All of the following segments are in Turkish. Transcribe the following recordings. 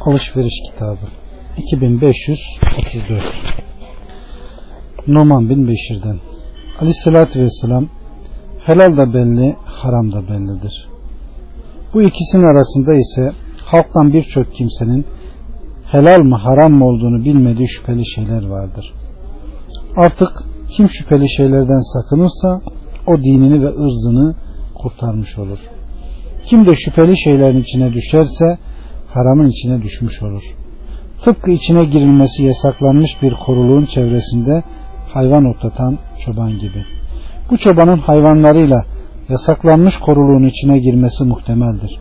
Alışveriş Kitabı 2534 Numan bin Beşir'den Aleyhissalatü Vesselam helal da belli, haram da bellidir. Bu ikisinin arasında ise halktan birçok kimsenin helal mı haram mı olduğunu bilmediği şüpheli şeyler vardır. Artık kim şüpheli şeylerden sakınırsa o dinini ve ırzını kurtarmış olur. Kim de şüpheli şeylerin içine düşerse haramın içine düşmüş olur. Tıpkı içine girilmesi yasaklanmış bir koruluğun çevresinde hayvan otlatan çoban gibi. Bu çobanın hayvanlarıyla yasaklanmış koruluğun içine girmesi muhtemeldir.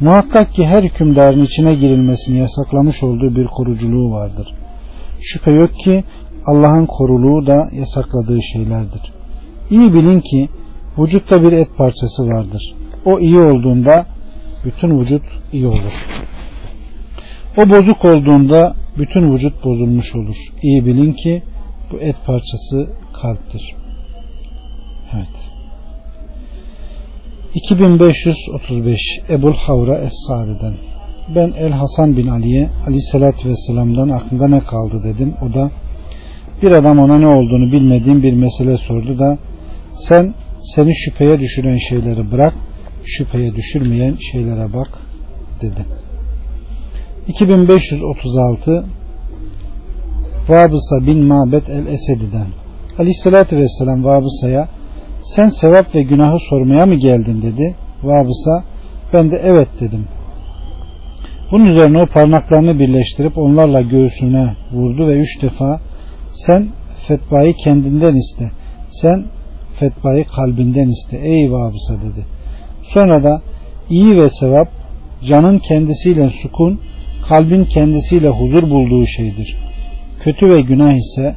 Muhakkak ki her hükümdarın içine girilmesini yasaklamış olduğu bir koruculuğu vardır. Şüphe yok ki Allah'ın koruluğu da yasakladığı şeylerdir. İyi bilin ki vücutta bir et parçası vardır. O iyi olduğunda bütün vücut iyi olur. O bozuk olduğunda bütün vücut bozulmuş olur. İyi bilin ki bu et parçası kalptir. Evet. 2535 Ebul Havra Es-Sadi'den Ben El Hasan bin Ali'ye Aleyhisselatü Vesselam'dan aklında ne kaldı dedim. O da bir adam ona ne olduğunu bilmediğim bir mesele sordu da sen seni şüpheye düşüren şeyleri bırak şüpheye düşürmeyen şeylere bak dedi. 2536 Vabısa bin Mabet el-Esedi'den Aleyhisselatü Vesselam Vabısa'ya sen sevap ve günahı sormaya mı geldin dedi. Vabısa ben de evet dedim. Bunun üzerine o parmaklarını birleştirip onlarla göğsüne vurdu ve üç defa sen fetvayı kendinden iste. Sen fetvayı kalbinden iste. Ey Vabısa dedi. Sonra da iyi ve sevap canın kendisiyle sukun, kalbin kendisiyle huzur bulduğu şeydir. Kötü ve günah ise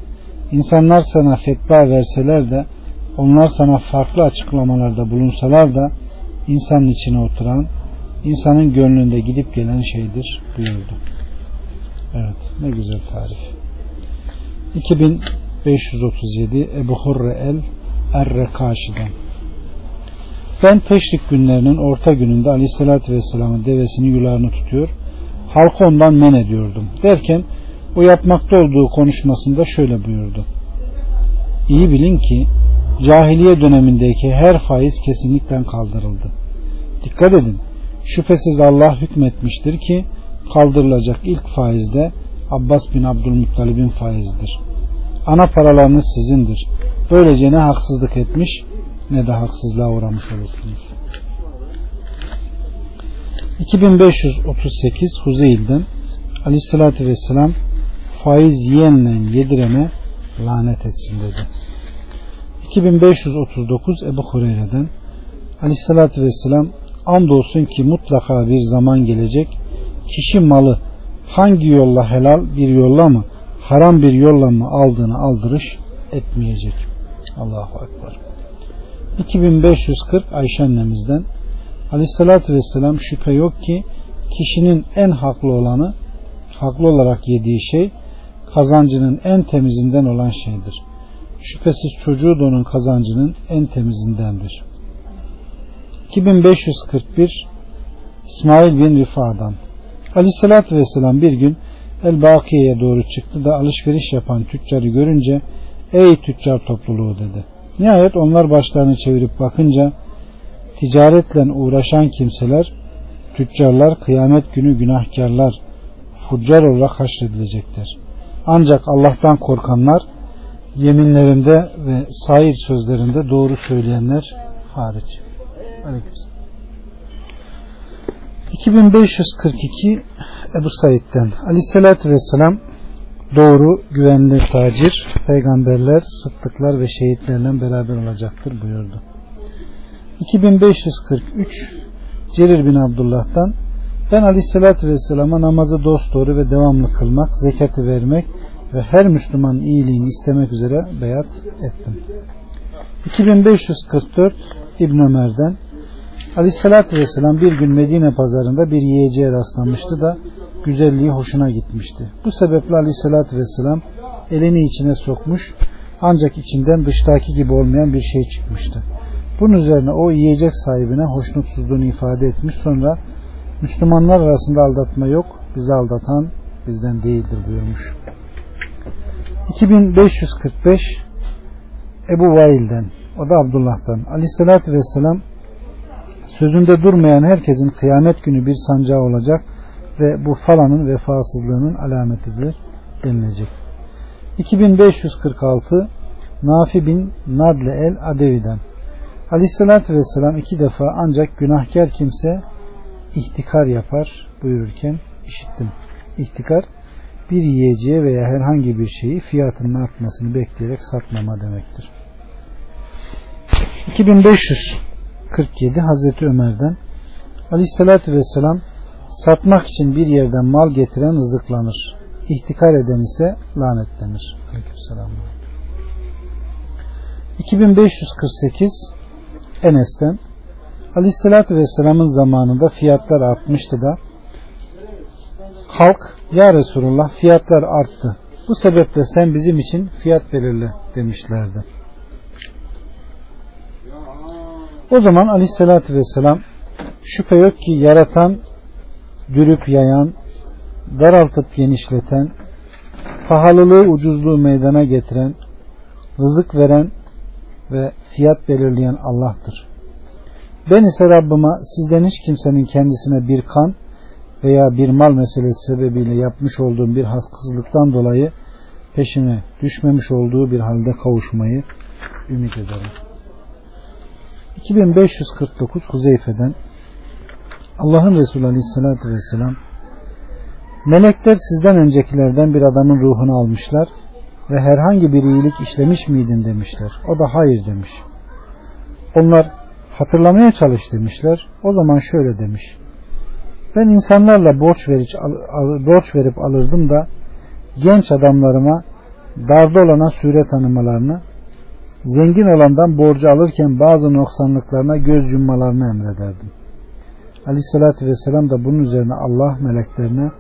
insanlar sana fetva verseler de onlar sana farklı açıklamalarda bulunsalar da insanın içine oturan, insanın gönlünde gidip gelen şeydir buyurdu. Evet ne güzel tarif. 2537 Ebu Hurre el Errekaşi'den ben teşrik günlerinin orta gününde aleyhissalatü vesselamın devesini yularını tutuyor. Halkı ondan men ediyordum. Derken o yapmakta olduğu konuşmasında şöyle buyurdu. İyi bilin ki cahiliye dönemindeki her faiz kesinlikle kaldırıldı. Dikkat edin. Şüphesiz Allah hükmetmiştir ki kaldırılacak ilk faiz de Abbas bin Abdülmuttalib'in faizidir. Ana paralarınız sizindir. Böylece ne haksızlık etmiş ne de haksızlığa uğramış olursunuz. 2538 Huzeyl'den Aleyhisselatü Vesselam faiz yiyenle yedirene lanet etsin dedi. 2539 Ebu Hureyre'den Aleyhisselatü Vesselam andolsun ki mutlaka bir zaman gelecek kişi malı hangi yolla helal bir yolla mı haram bir yolla mı aldığını aldırış etmeyecek. Allahu Ekber. 2540 Ayşe annemizden Aleyhisselatü Vesselam şüphe yok ki kişinin en haklı olanı haklı olarak yediği şey kazancının en temizinden olan şeydir. Şüphesiz çocuğu da onun kazancının en temizindendir. 2541 İsmail bin Rifa'dan Aleyhisselatü Vesselam bir gün El Bakiye'ye doğru çıktı da alışveriş yapan tüccarı görünce ey tüccar topluluğu dedi. Nihayet onlar başlarını çevirip bakınca ticaretle uğraşan kimseler, tüccarlar kıyamet günü günahkarlar, fuccar olarak haşredilecektir. Ancak Allah'tan korkanlar yeminlerinde ve sair sözlerinde doğru söyleyenler hariç. Aleykümselam. 2542 Ebu Said'den Aleyhisselatü Vesselam doğru, güvenilir tacir, peygamberler, sıddıklar ve şehitlerle beraber olacaktır buyurdu. 2543 Cerir bin Abdullah'tan ben Aleyhisselatü Vesselam'a namazı dosdoğru ve devamlı kılmak, zekatı vermek ve her Müslümanın iyiliğini istemek üzere beyat ettim. 2544 İbn Ömer'den Aleyhisselatü Vesselam bir gün Medine pazarında bir yiyeceğe rastlamıştı da güzelliği hoşuna gitmişti. Bu sebeple Aleyhisselatü Vesselam elini içine sokmuş ancak içinden dıştaki gibi olmayan bir şey çıkmıştı. Bunun üzerine o yiyecek sahibine hoşnutsuzluğunu ifade etmiş sonra Müslümanlar arasında aldatma yok bizi aldatan bizden değildir buyurmuş. 2545 Ebu Vail'den o da Abdullah'tan Aleyhisselatü Vesselam sözünde durmayan herkesin kıyamet günü bir sancağı olacak ve bu falanın vefasızlığının alametidir denilecek. 2546 Nafi bin Nadle el Adevi'den Aleyhisselatü Vesselam iki defa ancak günahkar kimse ihtikar yapar buyururken işittim. İhtikar bir yiyeceğe veya herhangi bir şeyi fiyatının artmasını bekleyerek satmama demektir. 2547 Hazreti Ömer'den Aleyhisselatü Vesselam satmak için bir yerden mal getiren rızıklanır. İhtikar eden ise lanetlenir. Aleykümselam. 2548 Enes'ten Aleyhisselatü Vesselam'ın zamanında fiyatlar artmıştı da halk ya Resulullah fiyatlar arttı. Bu sebeple sen bizim için fiyat belirle demişlerdi. O zaman Aleyhisselatü Vesselam şüphe yok ki yaratan, dürüp yayan, daraltıp genişleten, pahalılığı ucuzluğu meydana getiren, rızık veren ve fiyat belirleyen Allah'tır. Ben ise Rabbime sizden hiç kimsenin kendisine bir kan veya bir mal meselesi sebebiyle yapmış olduğum bir haksızlıktan dolayı peşine düşmemiş olduğu bir halde kavuşmayı ümit ederim. 2549 Huzeyfe'den Allah'ın Resulü Aleyhisselatü Vesselam Melekler sizden öncekilerden bir adamın ruhunu almışlar ve herhangi bir iyilik işlemiş miydin demişler. O da hayır demiş. Onlar hatırlamaya çalış demişler. O zaman şöyle demiş. Ben insanlarla borç verip, borç verip alırdım da genç adamlarıma darda olana sure tanımalarını, zengin olandan borcu alırken bazı noksanlıklarına göz yummalarını emrederdim. Aleyhissalatü vesselam da bunun üzerine Allah meleklerine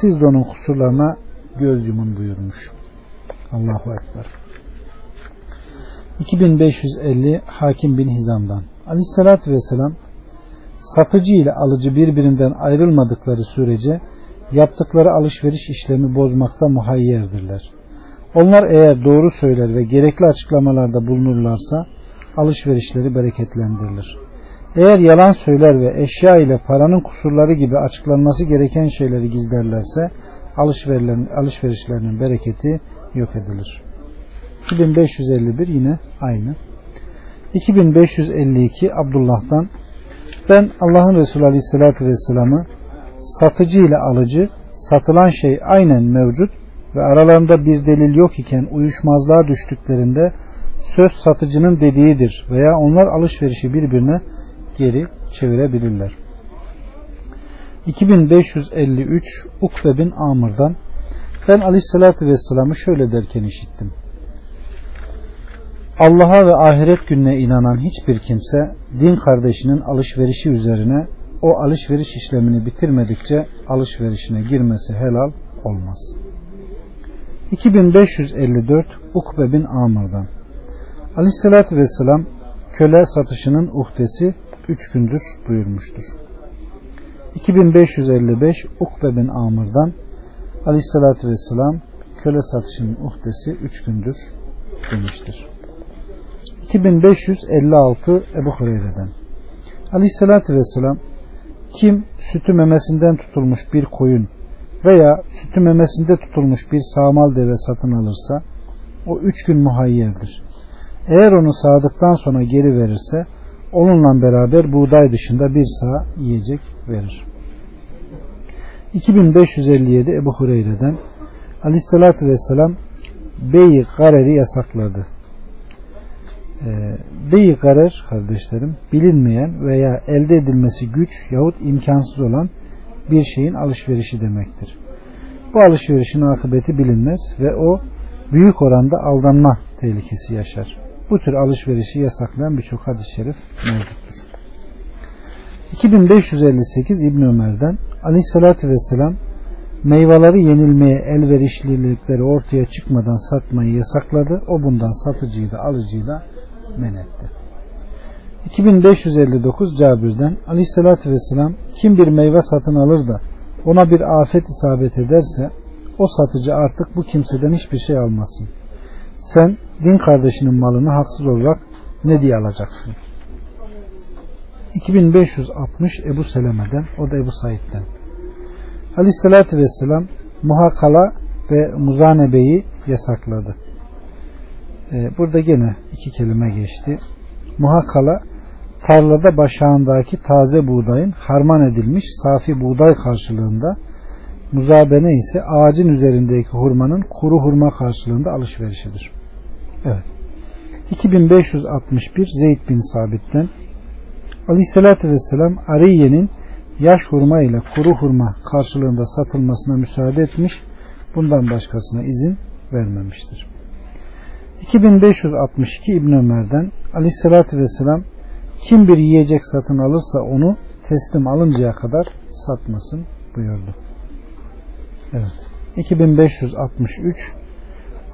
siz de onun kusurlarına göz yumun buyurmuş. Allahu Ekber. 2550 Hakim bin Hizam'dan Aleyhissalatü Vesselam satıcı ile alıcı birbirinden ayrılmadıkları sürece yaptıkları alışveriş işlemi bozmakta muhayyerdirler. Onlar eğer doğru söyler ve gerekli açıklamalarda bulunurlarsa alışverişleri bereketlendirilir. Eğer yalan söyler ve eşya ile paranın kusurları gibi açıklanması gereken şeyleri gizlerlerse alışverişlerinin bereketi yok edilir. 2551 yine aynı. 2552 Abdullah'dan ben Allah'ın Resulü Aleyhisselatü Vesselam'ı satıcı ile alıcı satılan şey aynen mevcut ve aralarında bir delil yok iken uyuşmazlığa düştüklerinde söz satıcının dediğidir veya onlar alışverişi birbirine geri çevirebilirler. 2553 Ukbe bin Amr'dan ben aleyhissalatü vesselam'ı şöyle derken işittim. Allah'a ve ahiret gününe inanan hiçbir kimse din kardeşinin alışverişi üzerine o alışveriş işlemini bitirmedikçe alışverişine girmesi helal olmaz. 2554 Ukbe bin Amr'dan Aleyhissalatü Vesselam köle satışının uhdesi 3 gündür buyurmuştur. 2555 Ukbe bin Amr'dan Aleyhissalatü Vesselam köle satışının uhdesi 3 gündür demiştir. 2556 Ebu Hureyre'den Aleyhissalatü Vesselam kim sütü memesinden tutulmuş bir koyun veya sütü memesinde tutulmuş bir sağmal deve satın alırsa o üç gün muhayyerdir. Eğer onu sağdıktan sonra geri verirse onunla beraber buğday dışında bir sağ yiyecek verir. 2557 Ebu Hureyre'den Aleyhisselatü Vesselam beyi gareri yasakladı. E, beyi garer kardeşlerim bilinmeyen veya elde edilmesi güç yahut imkansız olan bir şeyin alışverişi demektir. Bu alışverişin akıbeti bilinmez ve o büyük oranda aldanma tehlikesi yaşar. Bu tür alışverişi yasaklayan birçok hadis-i şerif mevcuttur. 2558 İbn Ömer'den Aleyhisselatü Vesselam meyveleri yenilmeye elverişlilikleri ortaya çıkmadan satmayı yasakladı. O bundan satıcıyı da alıcıyı da men etti. 2559 Cabir'den Aleyhisselatü Vesselam kim bir meyve satın alır da ona bir afet isabet ederse o satıcı artık bu kimseden hiçbir şey almasın. Sen din kardeşinin malını haksız olarak ne diye alacaksın? 2560 Ebu Seleme'den, o da Ebu Said'den. Aleyhissalatü Vesselam muhakala ve muzanebeyi yasakladı. Ee, burada gene iki kelime geçti. Muhakala tarlada başağındaki taze buğdayın harman edilmiş safi buğday karşılığında muzabene ise ağacın üzerindeki hurmanın kuru hurma karşılığında alışverişidir. Evet. 2561 Zeyd bin Sabit'ten Aleyhisselatü Vesselam Ariye'nin yaş hurma ile kuru hurma karşılığında satılmasına müsaade etmiş, bundan başkasına izin vermemiştir. 2562 İbn Ömer'den Aleyhisselatü Vesselam kim bir yiyecek satın alırsa onu teslim alıncaya kadar satmasın buyurdu. Evet. 2563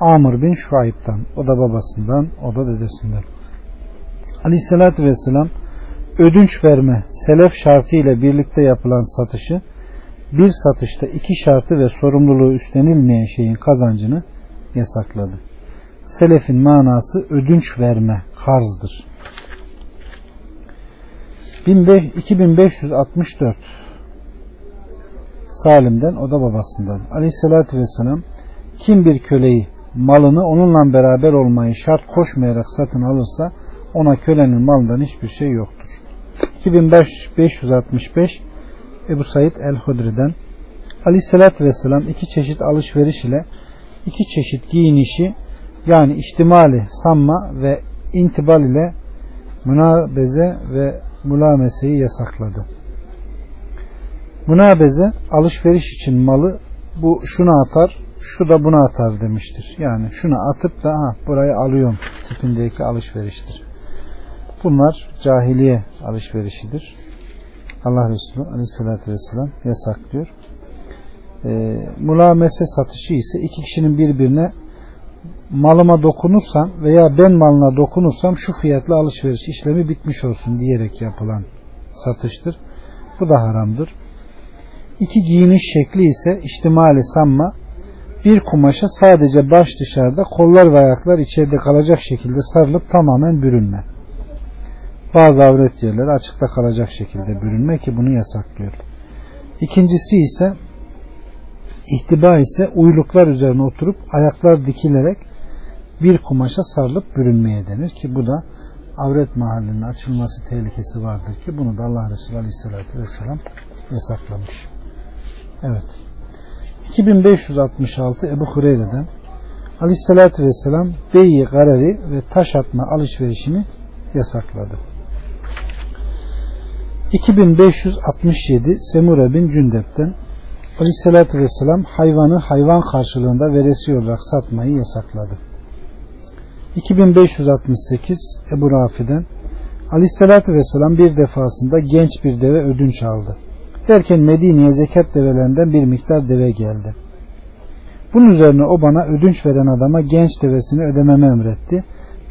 Amr bin Şuayb'dan o da babasından o da dedesinden. Aleyhisselatü Vesselam ödünç verme selef şartı ile birlikte yapılan satışı bir satışta iki şartı ve sorumluluğu üstlenilmeyen şeyin kazancını yasakladı. Selefin manası ödünç verme, karzdır. 2564 Salim'den o da babasından. Aleyhissalatü vesselam kim bir köleyi malını onunla beraber olmayı şart koşmayarak satın alırsa ona kölenin malından hiçbir şey yoktur. 2565 Ebu Said el-Hudri'den Aleyhissalatü vesselam iki çeşit alışveriş ile iki çeşit giyinişi yani ihtimali sanma ve intibal ile münabeze ve mülameseyi yasakladı. Münabeze alışveriş için malı bu şunu atar, şu da bunu atar demiştir. Yani şunu atıp da ha burayı alıyorum tipindeki alışveriştir. Bunlar cahiliye alışverişidir. Allah Resulü aleyhissalatü vesselam yasaklıyor. E, mulamese satışı ise iki kişinin birbirine malıma dokunursan veya ben malına dokunursam şu fiyatla alışveriş işlemi bitmiş olsun diyerek yapılan satıştır. Bu da haramdır. İki giyiniş şekli ise ihtimali sanma bir kumaşa sadece baş dışarıda kollar ve ayaklar içeride kalacak şekilde sarılıp tamamen bürünme. Bazı avret yerleri açıkta kalacak şekilde bürünme ki bunu yasaklıyor. İkincisi ise ihtiba ise uyluklar üzerine oturup ayaklar dikilerek bir kumaşa sarılıp bürünmeye denir ki bu da avret mahallinin açılması tehlikesi vardır ki bunu da Allah Resulü Aleyhisselatü Vesselam yasaklamış. Evet. 2566 Ebu Hureyre'den Aleyhisselatü Vesselam beyi garari ve taş atma alışverişini yasakladı. 2567 Semure bin Cündep'ten Aleyhisselatü Vesselam hayvanı hayvan karşılığında veresi olarak satmayı yasakladı. 2568 Ebu Rafi'den Aleyhisselatü Vesselam bir defasında genç bir deve ödünç aldı. Derken Medine'ye zekat develerinden bir miktar deve geldi. Bunun üzerine o bana ödünç veren adama genç devesini ödememi emretti.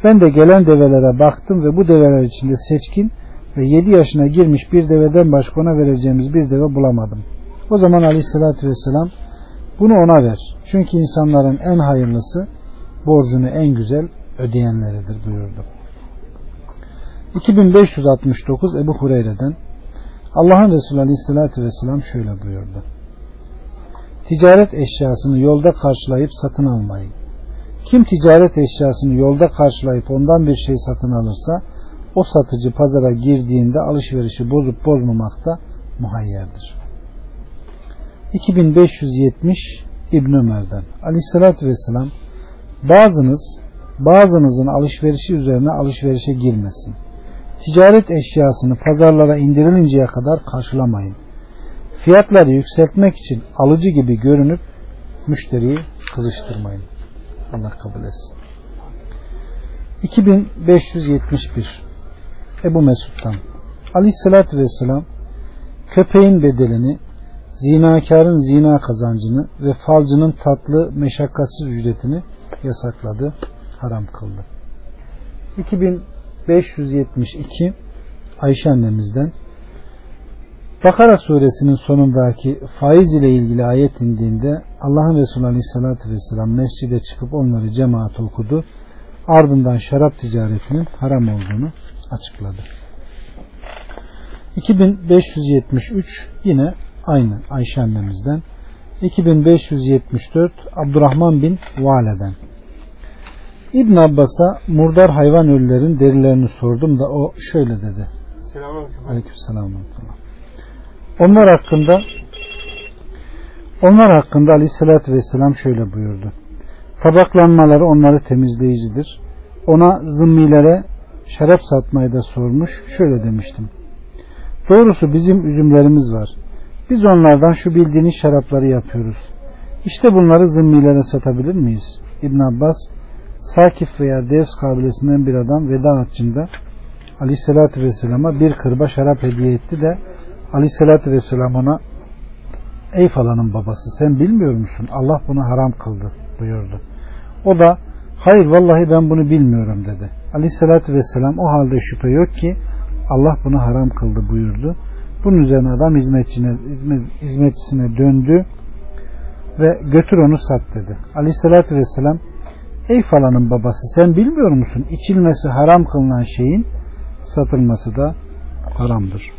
Ben de gelen develere baktım ve bu develer içinde seçkin ve 7 yaşına girmiş bir deveden başka ona vereceğimiz bir deve bulamadım. O zaman aleyhissalatü vesselam bunu ona ver. Çünkü insanların en hayırlısı borcunu en güzel ödeyenleridir buyurdu. 2569 Ebu Hureyre'den Allah'ın Resulü Aleyhisselatü Vesselam şöyle buyurdu. Ticaret eşyasını yolda karşılayıp satın almayın. Kim ticaret eşyasını yolda karşılayıp ondan bir şey satın alırsa o satıcı pazara girdiğinde alışverişi bozup bozmamakta muhayyerdir. 2570 İbn Ömer'den Aleyhisselatü Vesselam bazınız bazınızın alışverişi üzerine alışverişe girmesin. Ticaret eşyasını pazarlara indirilinceye kadar karşılamayın. Fiyatları yükseltmek için alıcı gibi görünüp müşteriyi kızıştırmayın. Allah kabul etsin. 2571 Ebu Mesud'dan Aleyhisselatü Vesselam köpeğin bedelini zinakarın zina kazancını ve falcının tatlı meşakkatsiz ücretini yasakladı, haram kıldı. 2572 Ayşe annemizden Bakara suresinin sonundaki faiz ile ilgili ayet indiğinde Allah'ın Resulü Aleyhisselatü Vesselam mescide çıkıp onları cemaate okudu. Ardından şarap ticaretinin haram olduğunu açıkladı. 2573 yine aynı Ayşe annemizden. 2574 Abdurrahman bin Vale'den. İbn Abbas'a murdar hayvan ölülerin derilerini sordum da o şöyle dedi. Selamünaleyküm. Aleykümselam. Onlar hakkında onlar hakkında Aleyhisselatü Vesselam şöyle buyurdu. Tabaklanmaları onları temizleyicidir. Ona zımmilere şarap satmayı da sormuş. Şöyle demiştim. Doğrusu bizim üzümlerimiz var. Biz onlardan şu bildiğiniz şarapları yapıyoruz. İşte bunları zımmilere satabilir miyiz? İbn Abbas Sakif veya Devs kabilesinden bir adam veda haccında Aleyhisselatü Vesselam'a bir kırba şarap hediye etti de Aleyhisselatü Vesselam ona Ey falanın babası sen bilmiyor musun? Allah bunu haram kıldı buyurdu. O da hayır vallahi ben bunu bilmiyorum dedi. Aleyhisselatü Vesselam o halde şüphe yok ki Allah bunu haram kıldı buyurdu. Bunun üzerine adam hizmetçine, hizmetçisine döndü ve götür onu sat dedi. Aleyhisselatü Vesselam Ey falanın babası sen bilmiyor musun? İçilmesi haram kılınan şeyin satılması da haramdır.